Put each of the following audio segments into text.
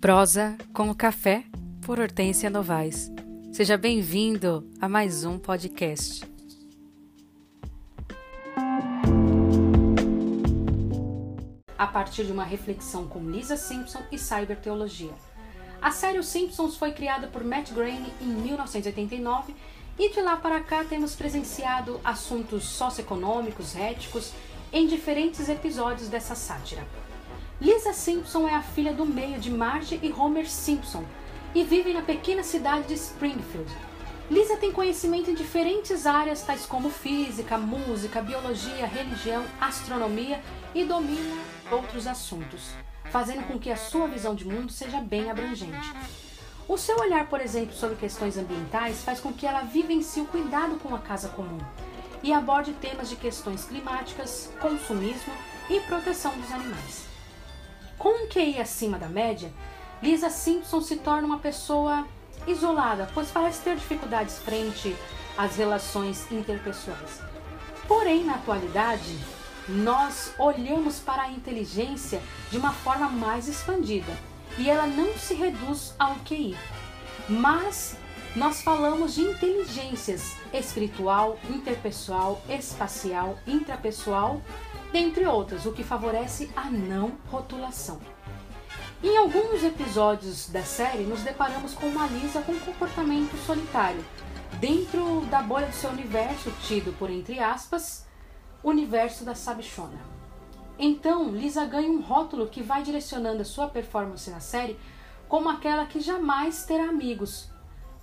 Prosa com o Café, por Hortência Novaes. Seja bem-vindo a mais um podcast. A partir de uma reflexão com Lisa Simpson e Cyberteologia. A série Os Simpsons foi criada por Matt Groening em 1989 e de lá para cá temos presenciado assuntos socioeconômicos, éticos em diferentes episódios dessa sátira. Lisa Simpson é a filha do meio de Marge e Homer Simpson e vive na pequena cidade de Springfield. Lisa tem conhecimento em diferentes áreas, tais como física, música, biologia, religião, astronomia e domina outros assuntos, fazendo com que a sua visão de mundo seja bem abrangente. O seu olhar, por exemplo, sobre questões ambientais faz com que ela vivencie o cuidado com a casa comum e aborde temas de questões climáticas, consumismo e proteção dos animais. Com um QI acima da média, Lisa Simpson se torna uma pessoa isolada, pois parece ter dificuldades frente às relações interpessoais. Porém, na atualidade, nós olhamos para a inteligência de uma forma mais expandida e ela não se reduz ao QI, mas nós falamos de inteligências espiritual, interpessoal, espacial, intrapessoal dentre outras, o que favorece a não rotulação. Em alguns episódios da série, nos deparamos com uma Lisa com comportamento solitário, dentro da bolha do seu universo, tido por entre aspas, universo da sabichona. Então, Lisa ganha um rótulo que vai direcionando a sua performance na série como aquela que jamais terá amigos,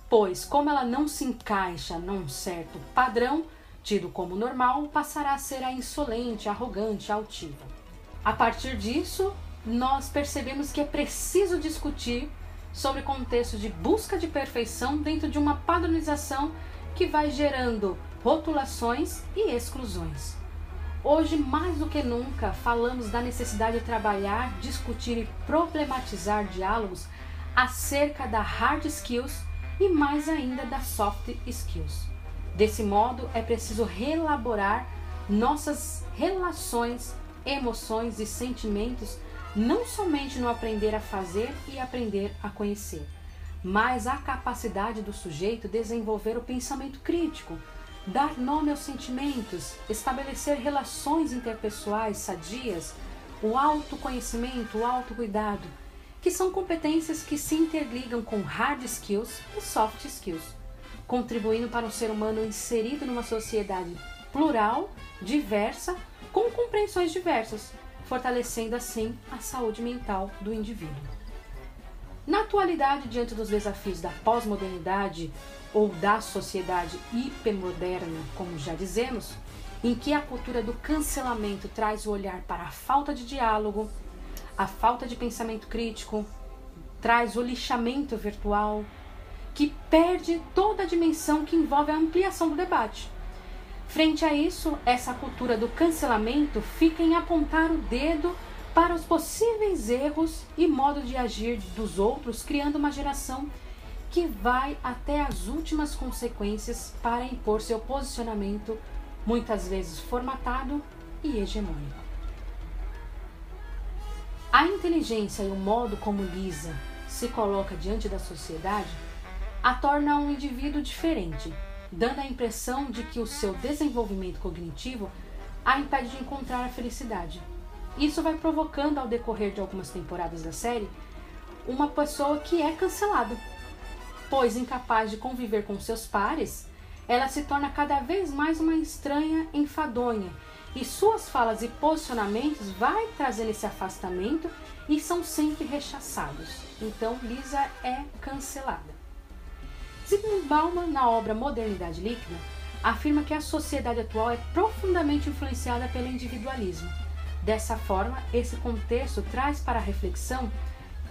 pois, como ela não se encaixa num certo padrão, tido como normal, passará a ser a insolente, arrogante, altiva. A partir disso, nós percebemos que é preciso discutir sobre contexto de busca de perfeição dentro de uma padronização que vai gerando rotulações e exclusões. Hoje, mais do que nunca, falamos da necessidade de trabalhar, discutir e problematizar diálogos acerca da hard skills e mais ainda da soft skills. Desse modo, é preciso relaborar nossas relações, emoções e sentimentos, não somente no aprender a fazer e aprender a conhecer, mas a capacidade do sujeito desenvolver o pensamento crítico, dar nome aos sentimentos, estabelecer relações interpessoais sadias, o autoconhecimento, o autocuidado, que são competências que se interligam com hard skills e soft skills contribuindo para um ser humano inserido numa sociedade plural, diversa, com compreensões diversas, fortalecendo assim a saúde mental do indivíduo. Na atualidade, diante dos desafios da pós-modernidade ou da sociedade hipermoderna, como já dizemos, em que a cultura do cancelamento traz o olhar para a falta de diálogo, a falta de pensamento crítico, traz o lixamento virtual, que perde toda a dimensão que envolve a ampliação do debate. Frente a isso, essa cultura do cancelamento fica em apontar o dedo para os possíveis erros e modo de agir dos outros, criando uma geração que vai até as últimas consequências para impor seu posicionamento, muitas vezes formatado e hegemônico. A inteligência e o modo como Lisa se coloca diante da sociedade a torna um indivíduo diferente, dando a impressão de que o seu desenvolvimento cognitivo a impede de encontrar a felicidade. Isso vai provocando, ao decorrer de algumas temporadas da série, uma pessoa que é cancelada, pois incapaz de conviver com seus pares, ela se torna cada vez mais uma estranha enfadonha e suas falas e posicionamentos vai trazendo esse afastamento e são sempre rechaçados. Então Lisa é cancelada. Zygmunt Bauman, na obra Modernidade Líquida, afirma que a sociedade atual é profundamente influenciada pelo individualismo. Dessa forma, esse contexto traz para a reflexão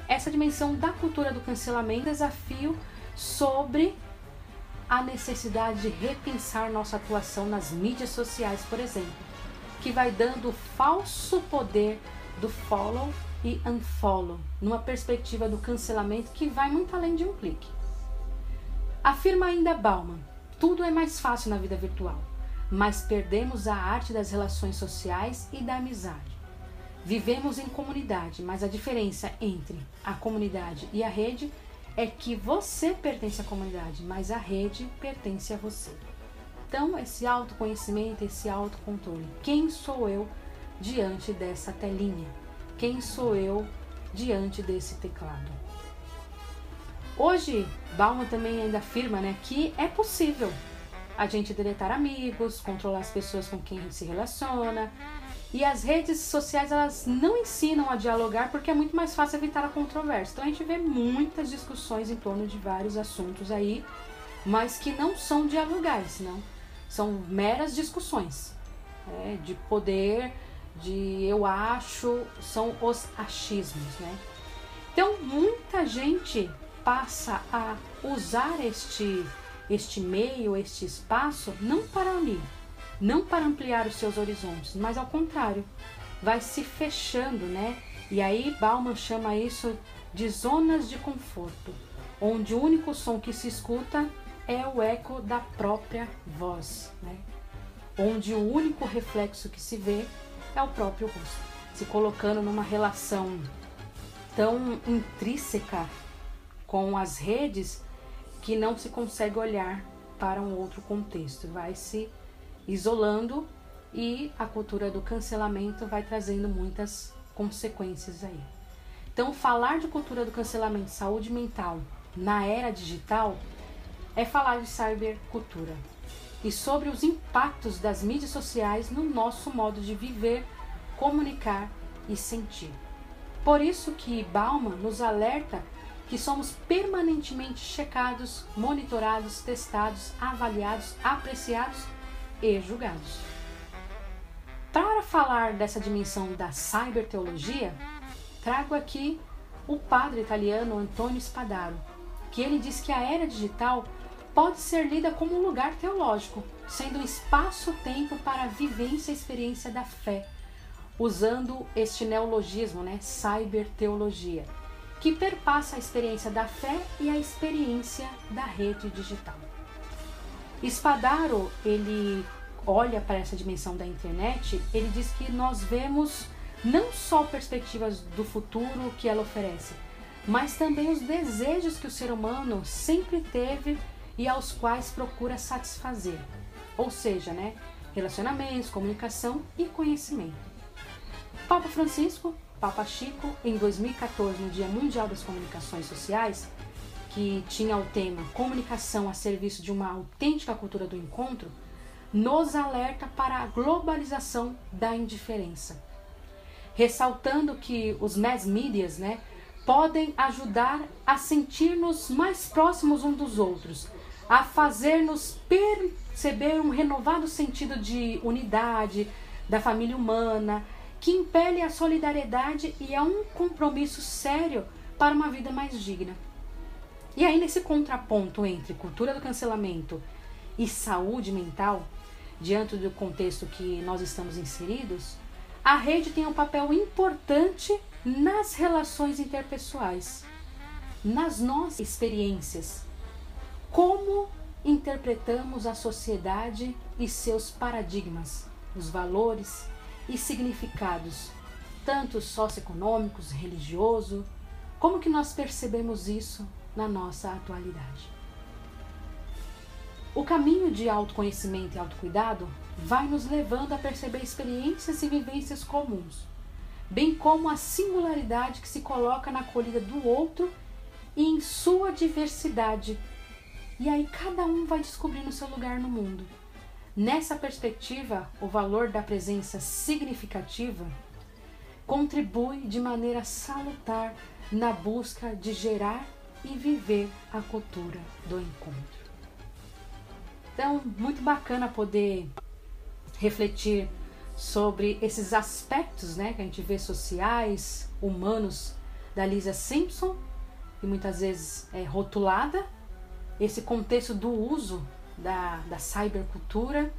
essa dimensão da cultura do cancelamento, desafio sobre a necessidade de repensar nossa atuação nas mídias sociais, por exemplo, que vai dando o falso poder do follow e unfollow, numa perspectiva do cancelamento que vai muito além de um clique. Afirma ainda Bauman: tudo é mais fácil na vida virtual, mas perdemos a arte das relações sociais e da amizade. Vivemos em comunidade, mas a diferença entre a comunidade e a rede é que você pertence à comunidade, mas a rede pertence a você. Então, esse autoconhecimento, esse autocontrole. Quem sou eu diante dessa telinha? Quem sou eu diante desse teclado? Hoje, Bauman também ainda afirma né, que é possível a gente deletar amigos, controlar as pessoas com quem a gente se relaciona. E as redes sociais elas não ensinam a dialogar porque é muito mais fácil evitar a controvérsia. Então a gente vê muitas discussões em torno de vários assuntos aí, mas que não são dialogais, não. São meras discussões né, de poder, de eu acho, são os achismos, né? Então muita gente passa a usar este este meio, este espaço, não para unir, não para ampliar os seus horizontes, mas ao contrário, vai se fechando, né? E aí Bauman chama isso de zonas de conforto, onde o único som que se escuta é o eco da própria voz, né? Onde o único reflexo que se vê é o próprio rosto, se colocando numa relação tão intrínseca com as redes que não se consegue olhar para um outro contexto, vai se isolando e a cultura do cancelamento vai trazendo muitas consequências aí. Então, falar de cultura do cancelamento, saúde mental na era digital é falar de cybercultura e sobre os impactos das mídias sociais no nosso modo de viver, comunicar e sentir. Por isso que Bauman nos alerta que somos permanentemente checados, monitorados, testados, avaliados, apreciados e julgados. Para falar dessa dimensão da cyberteologia, trago aqui o padre italiano Antonio Spadaro, que ele diz que a era digital pode ser lida como um lugar teológico, sendo um espaço-tempo para a vivência e experiência da fé, usando este neologismo, né, cyberteologia que perpassa a experiência da fé e a experiência da rede digital. Spadaro, ele olha para essa dimensão da internet, ele diz que nós vemos não só perspectivas do futuro que ela oferece, mas também os desejos que o ser humano sempre teve e aos quais procura satisfazer. Ou seja, né, relacionamentos, comunicação e conhecimento. Papa Francisco Papa Chico, em 2014, no Dia Mundial das Comunicações Sociais, que tinha o tema Comunicação a serviço de uma autêntica cultura do encontro, nos alerta para a globalização da indiferença, ressaltando que os mass medias, né, podem ajudar a sentir-nos mais próximos uns dos outros, a fazer-nos perceber um renovado sentido de unidade da família humana, que impele a solidariedade e a um compromisso sério para uma vida mais digna. E aí, nesse contraponto entre cultura do cancelamento e saúde mental, diante do contexto que nós estamos inseridos, a rede tem um papel importante nas relações interpessoais, nas nossas experiências. Como interpretamos a sociedade e seus paradigmas, os valores, e significados, tanto socioeconômicos, religioso, como que nós percebemos isso na nossa atualidade. O caminho de autoconhecimento e autocuidado vai nos levando a perceber experiências e vivências comuns, bem como a singularidade que se coloca na acolhida do outro e em sua diversidade. E aí cada um vai descobrindo seu lugar no mundo. Nessa perspectiva, o valor da presença significativa contribui de maneira salutar na busca de gerar e viver a cultura do encontro. Então, muito bacana poder refletir sobre esses aspectos né, que a gente vê sociais, humanos da Lisa Simpson, e muitas vezes é rotulada, esse contexto do uso da, da cybercultura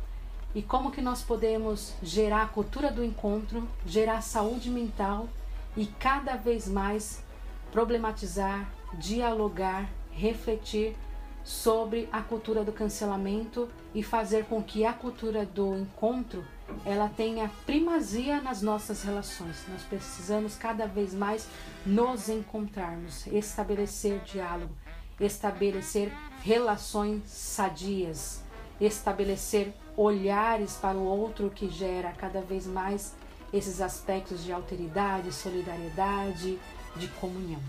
e como que nós podemos gerar a cultura do encontro, gerar saúde mental e cada vez mais problematizar, dialogar, refletir sobre a cultura do cancelamento e fazer com que a cultura do encontro ela tenha primazia nas nossas relações. Nós precisamos cada vez mais nos encontrarmos, estabelecer diálogo, estabelecer relações sadias, estabelecer olhares para o outro que gera cada vez mais esses aspectos de alteridade, solidariedade, de comunhão.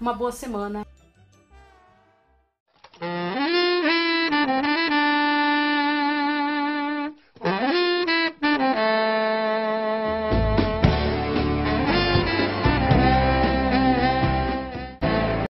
Uma boa semana